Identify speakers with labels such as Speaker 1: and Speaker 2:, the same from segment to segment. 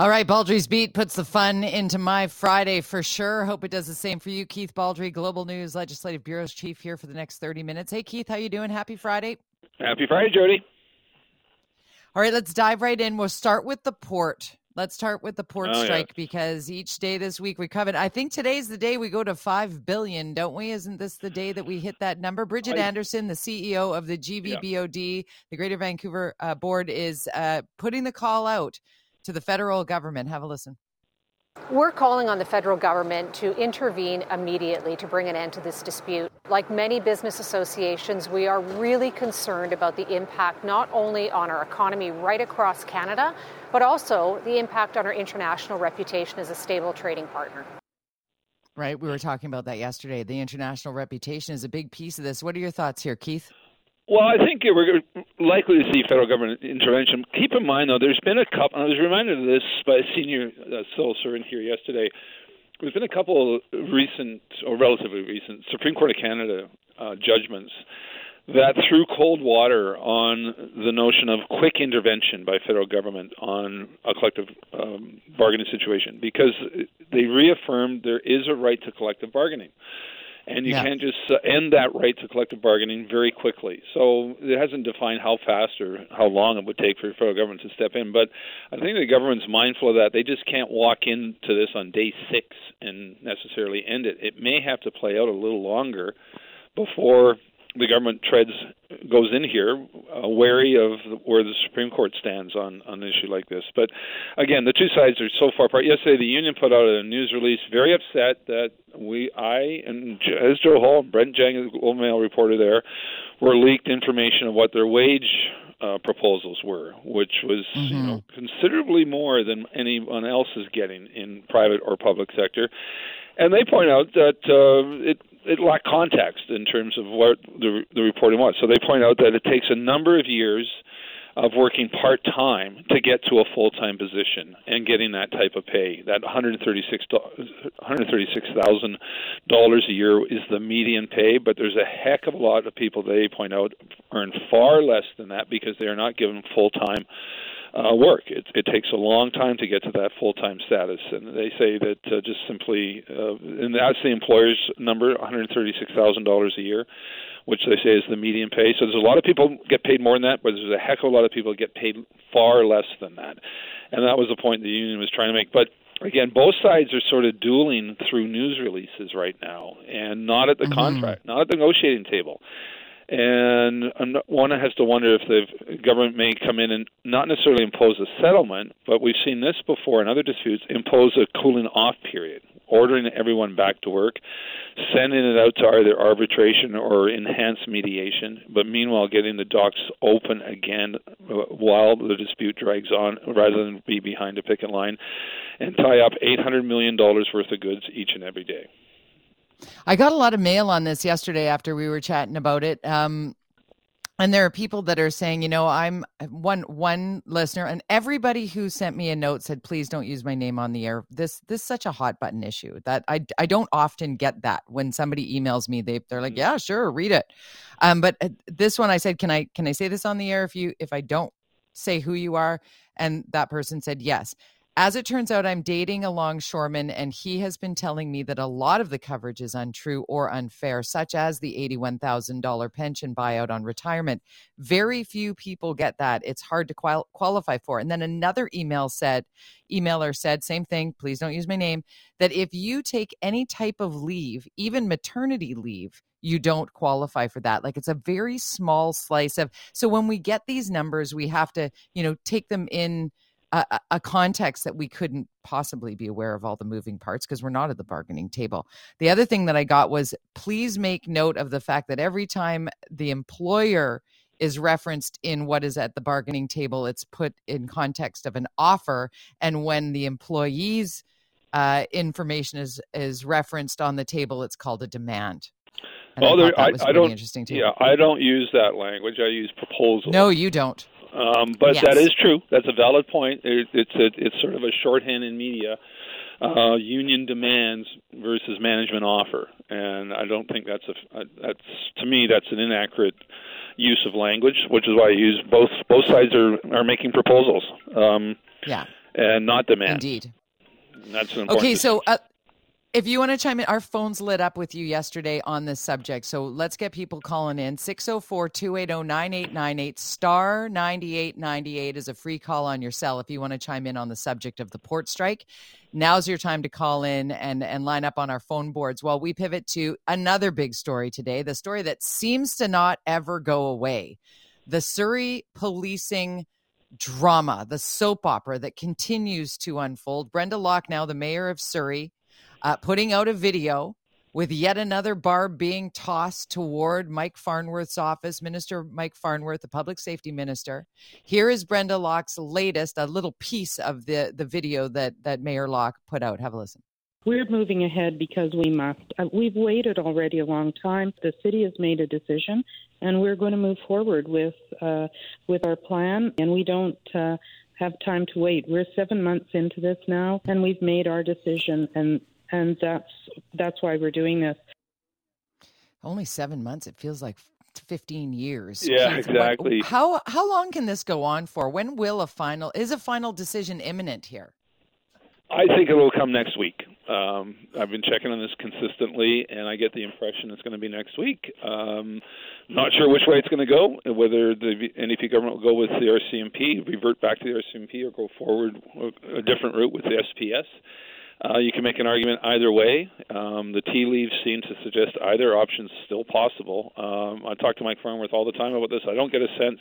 Speaker 1: All right, Baldrey's Beat puts the fun into my Friday for sure. Hope it does the same for you. Keith Baldry, Global News Legislative Bureau's chief here for the next 30 minutes. Hey, Keith, how you doing? Happy Friday.
Speaker 2: Happy Friday, Jody.
Speaker 1: All right, let's dive right in. We'll start with the port. Let's start with the port oh, strike because each day this week we covered. I think today's the day we go to five billion, don't we? Isn't this the day that we hit that number? Bridgitte I, Anderson, the CEO of the GVBOT, yeah. the Greater Vancouver uh, Board, is uh, putting the call out to the federal government. Have a listen.
Speaker 3: We're calling on the federal government to intervene immediately to bring an end to this dispute. Like many business associations, we are really concerned about the impact not only on our economy right across Canada, but also the impact on our international reputation as a stable trading partner.
Speaker 1: Right. We were talking about that yesterday. The international reputation is a big piece of this. What are your thoughts here, Keith?
Speaker 2: Well, I think we're likely to see federal government intervention. Keep in mind, though, there's been a couple. I was reminded of this by a senior uh, civil servant here yesterday. There's been a couple recent, or relatively recent, Supreme Court of Canada uh, judgments that threw cold water on the notion of quick intervention by federal government on a collective um, bargaining situation because they reaffirmed there is a right to collective bargaining and you yeah. can't just end that right to collective bargaining very quickly. So it hasn't defined how fast or how long it would take for the federal government to step in. But I think the government's mindful of that. They just can't walk into this on day six and necessarily end it. It may have to play out a little longer before the government treads goes in here, uh, wary of where the Supreme Court stands on on an issue like this. But again, the two sides are so far apart. Yesterday, the union put out a news release, very upset that we, I, and as Joe Hall, Brent Jang, the Globe Mail reporter there, were leaked information of what their wage uh, proposals were, which was mm-hmm. you know, considerably more than anyone else is getting in private or public sector. And they point out that uh, it it lacked context in terms of what the, the reporting was. So they point out that it takes a number of years of working part time to get to a full time position and getting that type of pay. That one hundred thirty six thousand dollars a year is the median pay, but there's a heck of a lot of people they point out earn far less than that because they are not given full time uh, work. It, it takes a long time to get to that full time status, and they say that uh, just simply, uh, and that's the employer's number, one hundred thirty six thousand dollars a year, which they say is the median pay. So there's a lot of people get paid more than that, but there's a heck of a lot of people get paid far less than that, and that was the point the union was trying to make. But again, both sides are sort of dueling through news releases right now, and not at the mm-hmm. contract, not at the negotiating table and one has to wonder if the government may come in and not necessarily impose a settlement, but we've seen this before in other disputes, impose a cooling off period, ordering everyone back to work, sending it out to either arbitration or enhanced mediation, but meanwhile getting the docks open again uh, while the dispute drags on rather than be behind a picket line and tie up $800 million worth of goods each and every day.
Speaker 1: I got a lot of mail on this yesterday after we were chatting about it. Um, and there are people that are saying, you know, I'm one one listener, and everybody who sent me a note said, please don't use my name on the air. This this is such a hot button issue that I I don't often get that when somebody emails me. They they're like, yeah, sure, read it. Um, but uh, this one, I said, can I can I say this on the air if you if I don't say who you are? And that person said yes. As it turns out, I'm dating a longshoreman, and he has been telling me that a lot of the coverage is untrue or unfair, such as the $81,000 pension buyout on retirement. Very few people get that. It's hard to qual- qualify for. And then another email said, emailer said, same thing, please don't use my name, that if you take any type of leave, even maternity leave, you don't qualify for that like it's a very small slice of so when we get these numbers we have to you know take them in a, a, context that we couldn't possibly be aware of all the moving parts because we're not at the bargaining table. The other thing that I got was please make note of the fact that every time the employer is referenced in what is at the bargaining table, it's put in context of an offer. And when the employee's uh, information is is referenced on the table, it's called a demand.
Speaker 2: And well, I, there, I, I don't. Yeah, I don't use that language. I use proposal.
Speaker 1: No, you don't.
Speaker 2: Um, but yes. that is true. That's a valid point. It, it's a, it's sort of a shorthand in media. Uh, union demands versus management offer, and I don't think that's a that's to me that's an inaccurate use of language, which is why I use both both sides are are making proposals. Um,
Speaker 1: yeah.
Speaker 2: and not demand.
Speaker 1: Indeed.
Speaker 2: That's an
Speaker 1: okay. So. Uh, if you want to chime in, our phones lit up with you yesterday on this subject. So let's get people calling in. 604 280 9898 star 9898 is a free call on your cell if you want to chime in on the subject of the port strike. Now's your time to call in and, and line up on our phone boards while we pivot to another big story today the story that seems to not ever go away the Surrey policing drama, the soap opera that continues to unfold. Brenda Locke, now the mayor of Surrey, uh, putting out a video with yet another barb being tossed toward Mike Farnworth's office, Minister Mike Farnworth, the public safety minister. Here is Brenda Locke's latest, a little piece of the, the video that, that Mayor Locke put out. Have a listen.
Speaker 4: We're moving ahead because we must. Uh, we've waited already a long time. The city has made a decision, and we're going to move forward with uh, with our plan. And we don't uh, have time to wait. We're seven months into this now, and we've made our decision. And and that's that's why we're doing this.
Speaker 1: Only seven months. It feels like 15 years.
Speaker 2: Yeah, Keith, exactly.
Speaker 1: What, how how long can this go on for? When will a final is a final decision imminent here?
Speaker 2: I think it will come next week. Um, I've been checking on this consistently, and I get the impression it's going to be next week. Um, not sure which way it's going to go, whether the NDP government will go with the RCMP, revert back to the RCMP, or go forward a different route with the SPS. Uh, you can make an argument either way. Um, the tea leaves seem to suggest either option is still possible. Um, I talk to Mike Farnworth all the time about this. I don't get a sense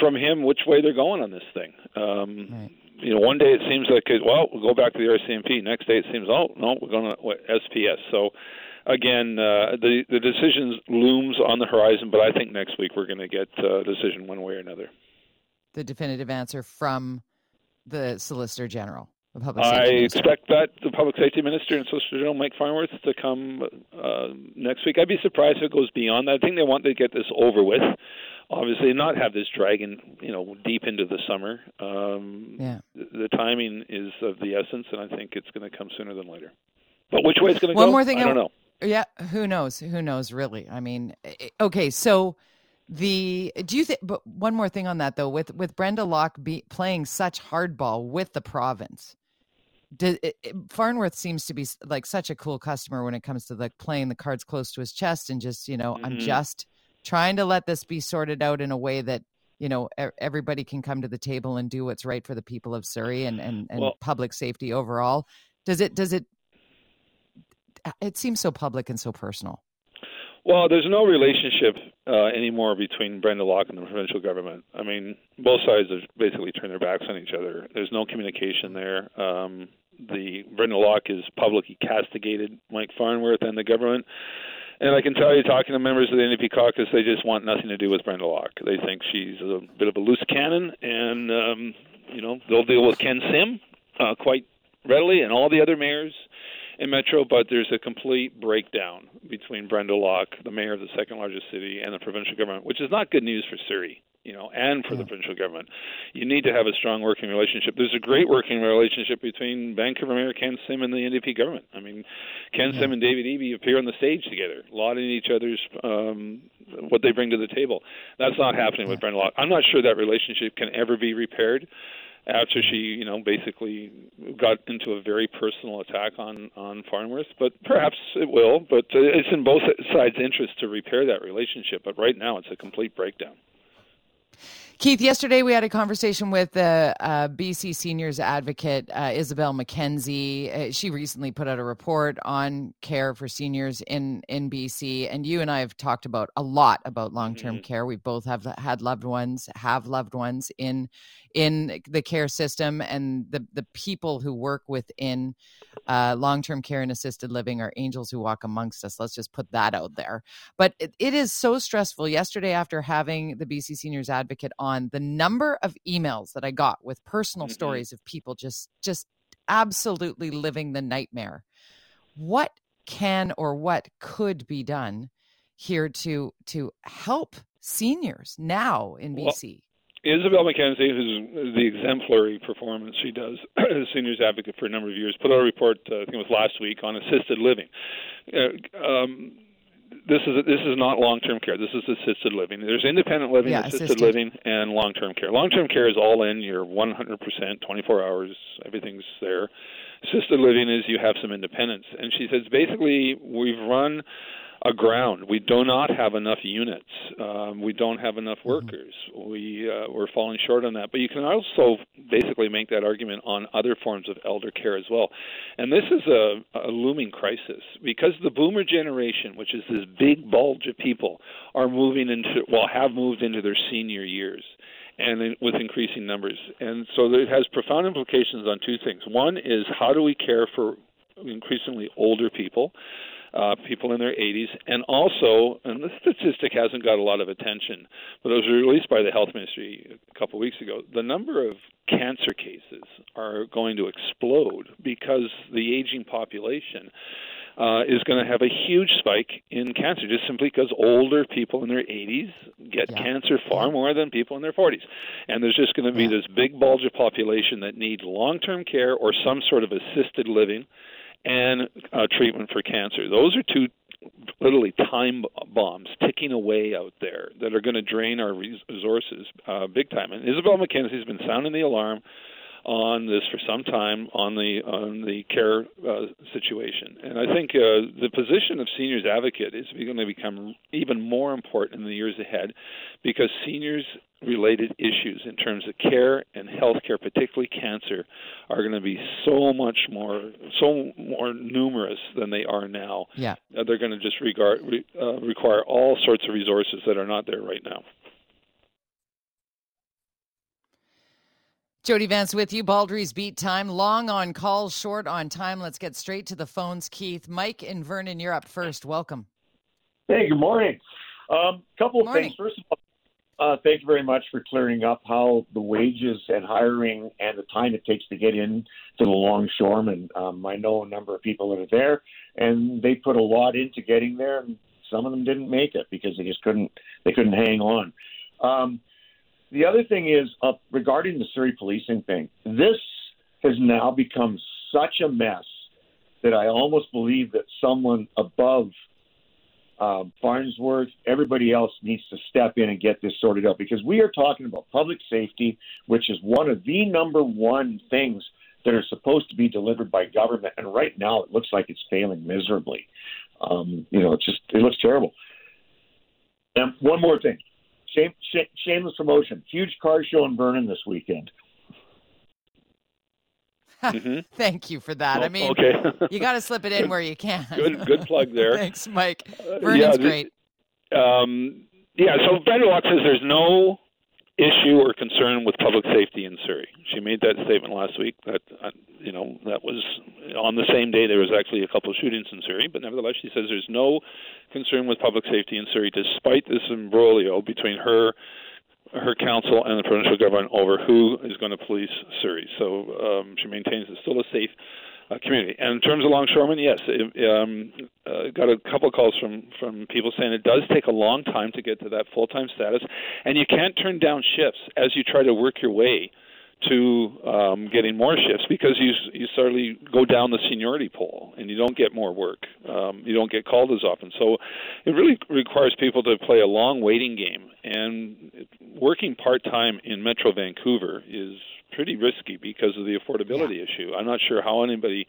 Speaker 2: from him which way they're going on this thing. Um, right. You know, one day it seems like it, well, we'll go back to the RCMP. Next day it seems, oh no, we're going to SPS. So again, uh, the the decision looms on the horizon, but I think next week we're going to get a decision one way or another.
Speaker 1: The definitive answer from the Solicitor General.
Speaker 2: I expect that the public safety minister and Solicitor General Mike Farnworth to come uh, next week. I'd be surprised if it goes beyond that. I think they want to get this over with. Obviously, not have this dragging, you know, deep into the summer. Um, yeah. The, the timing is of the essence, and I think it's going to come sooner than later. But which way it's going to
Speaker 1: go?
Speaker 2: One
Speaker 1: more thing,
Speaker 2: I don't know.
Speaker 1: Yeah, who knows? Who knows? Really? I mean, okay, so the do you think? But one more thing on that though, with with Brenda Locke be, playing such hardball with the province does, it, it, Farnworth seems to be like such a cool customer when it comes to like playing the cards close to his chest and just you know mm-hmm. I'm just trying to let this be sorted out in a way that you know everybody can come to the table and do what's right for the people of Surrey and and, and well, public safety overall. Does it does it it seems so public and so personal.
Speaker 2: Well, there's no relationship uh, anymore between Brenda Locke and the provincial government. I mean, both sides have basically turned their backs on each other. There's no communication there. Um, the Brenda Locke is publicly castigated Mike Farnworth and the government. And I can tell you, talking to members of the NDP caucus, they just want nothing to do with Brenda Locke. They think she's a bit of a loose cannon, and um, you know they'll deal with Ken Sim uh, quite readily, and all the other mayors in Metro, but there's a complete breakdown between Brenda Locke, the mayor of the second largest city, and the provincial government, which is not good news for Surrey, you know, and for the provincial government. You need to have a strong working relationship. There's a great working relationship between Vancouver Mayor Ken Sim and the NDP government. I mean, Ken yeah. Sim and David Eby appear on the stage together, lauding each other's um, what they bring to the table. That's not happening with Brenda Locke. I'm not sure that relationship can ever be repaired after she, you know, basically got into a very personal attack on on Farnworth. But perhaps it will. But uh, it's in both sides' interest to repair that relationship. But right now, it's a complete breakdown.
Speaker 1: Keith, yesterday we had a conversation with the uh, BC Seniors Advocate, uh, Isobel Mackenzie. Uh, she recently put out a report on care for seniors in, in BC. And you and I have talked about a lot about long term mm-hmm. care. We both have had loved ones, have loved ones in in the care system, and the, the people who work within uh, long term care and assisted living are angels who walk amongst us. Let's just put that out there. But it, it is so stressful. Yesterday, after having the BC Seniors Advocate on, the number of emails that I got with personal mm-hmm. stories of people just just absolutely living the nightmare. What can or what could be done here to to help seniors now in BC?
Speaker 2: Isobel Mackenzie, who's the exemplary performance she does as a seniors advocate for a number of years, put out a report, uh, I think it was last week, on assisted living. Uh, um, this is this is not long term care. This is assisted living. There's independent living,
Speaker 1: Yeah,
Speaker 2: assisted,
Speaker 1: assisted.
Speaker 2: living, and long term care. Long term care is all in. You're 100 percent, 24 hours. Everything's there. Assisted living is you have some independence. And she says basically we've run aground. We do not have enough units. Um, we don't have enough workers. We uh, we're falling short on that. But you can also basically make that argument on other forms of elder care as well. And this is a, a looming crisis because the boomer generation, which is this big bulge of people, are moving into well have moved into their senior years and with increasing numbers. And so it has profound implications on two things. One is how do we care for increasingly older people? Uh, people in their 80s, and also, and the statistic hasn't got a lot of attention, but it was released by the health ministry a couple of weeks ago. The number of cancer cases are going to explode because the aging population. Uh, is going to have a huge spike in cancer just simply because older people in their 80s get
Speaker 1: Yeah.
Speaker 2: cancer far more than people in their 40s. And there's just going to be
Speaker 1: Yeah.
Speaker 2: this big bulge of population that needs long term care or some sort of assisted living and uh, treatment for cancer. Those are two literally time bombs ticking away out there that are going to drain our resources uh, big time. And Isobel Mackenzie's been sounding the alarm on this for some time on the on the care uh, situation, and I think uh, the position of seniors advocate is going to become even more important in the years ahead, because seniors related issues in terms of care and health care, particularly cancer, are going to be so much more so more numerous than they are now.
Speaker 1: Yeah.
Speaker 2: Uh, they're going to just regard re, uh, require all sorts of resources that are not there right now.
Speaker 1: Jody Vance with you. Baldrey's beat time. Long on calls, short on time. Let's get straight to the phones. Keith, Mike, and Vernon, you're up first. Welcome.
Speaker 5: Hey, good morning. Um, a couple of
Speaker 1: Morning.
Speaker 5: things. First of all, uh, thank you very much for clearing up how the wages and hiring and the time it takes to get in to the longshoremen. Um, I know a number of people that are there, and they put a lot into getting there, and some of them didn't make it because they just couldn't they couldn't hang on. Um, the other thing is uh, regarding the Surrey policing thing. This has now become such a mess that I almost believe that someone above uh, Farnsworth, everybody else needs to step in and get this sorted out because we are talking about public safety, which is one of the number one things that are supposed to be delivered by government. And right now, it looks like it's failing miserably. Um, you know, it's just it looks terrible. And one more thing, Shame, shame, shameless promotion. Huge car show in Vernon this weekend.
Speaker 2: Mhm.
Speaker 1: Thank you for that. I
Speaker 2: Oh,
Speaker 1: mean,
Speaker 2: okay.
Speaker 1: you got to slip it in where you can.
Speaker 2: Good- good plug there.
Speaker 1: Thanks, Mike.
Speaker 2: Uh,
Speaker 1: Vernon's
Speaker 2: yeah, this-
Speaker 1: great.
Speaker 2: Um, yeah, so Brenda Locke says there's no issue or concern with public safety in Surrey. She made that statement last week. That uh, you know that was on the same day there was actually a couple of shootings in Surrey, but nevertheless she says there's no concern with public safety in Surrey, despite this imbroglio between her her council and the provincial government over who is going to police Surrey. So um, she maintains it's still a safe uh, community. And in terms of longshoremen, yes, it, um, uh, got a couple of calls from from people saying it does take a long time to get to that full time status, and you can't turn down shifts as you try to work your way to um, getting more shifts because you you suddenly go down the seniority pole and you don't get more work. Um, you don't get called as often. So it really requires people to play a long waiting game. And working part time in Metro Vancouver is pretty risky because of the affordability issue. I'm not sure how anybody.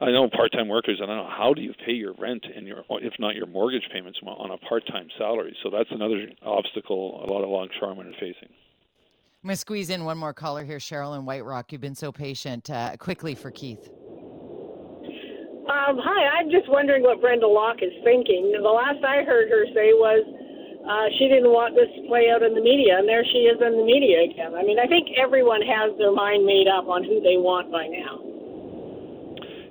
Speaker 2: I know part-time workers. I don't know how do you pay your rent and your, if not your mortgage payments, on a part-time salary. So that's another obstacle a lot of longshoremen are facing.
Speaker 1: I'm going to squeeze in one more caller here, Cheryl in White Rock. You've been so patient. Uh, quickly for Keith.
Speaker 6: Um, hi, I'm just wondering what Brenda Locke is thinking. The last I heard her say was uh, she didn't want this to play out in the media, and there she is in the media again. I mean, I think everyone has their mind made up on who they want by now.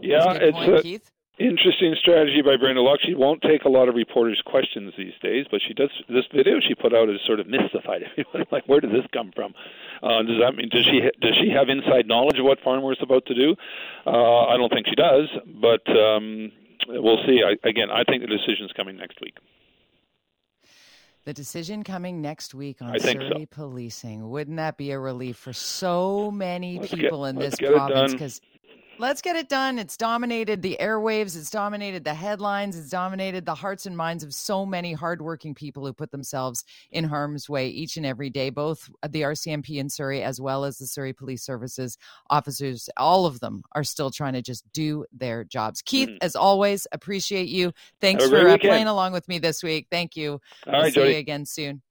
Speaker 2: Yeah,
Speaker 1: a
Speaker 2: it's
Speaker 1: point,
Speaker 2: a
Speaker 1: Keith.
Speaker 2: interesting strategy by Brenda Locke. She won't take a lot of reporters' questions these days, but she does. This video she put out is sort of mystified everyone. like, where did this come from? Uh, does that mean does she does she have inside knowledge of what Farnworth's about to do? Uh, I don't think she does, but um, we'll see. I, again, I think the decision's coming next week.
Speaker 1: The decision coming next week on
Speaker 2: think so.
Speaker 1: Surrey policing. Wouldn't that be a relief for so many
Speaker 2: Let's get-
Speaker 1: people in this province? Because Let's get it done. It's dominated the airwaves. It's dominated the headlines. It's dominated the hearts and minds of so many hardworking people who put themselves in harm's way each and every day. Both the RCMP in Surrey as well as the Surrey Police Services officers, all of them are still trying to just do their jobs. Keith, mm-hmm. as always, appreciate you. Thanks for uh, playing along with me this week. Thank you.
Speaker 2: All we'll
Speaker 1: see
Speaker 2: Jody.
Speaker 1: you again soon.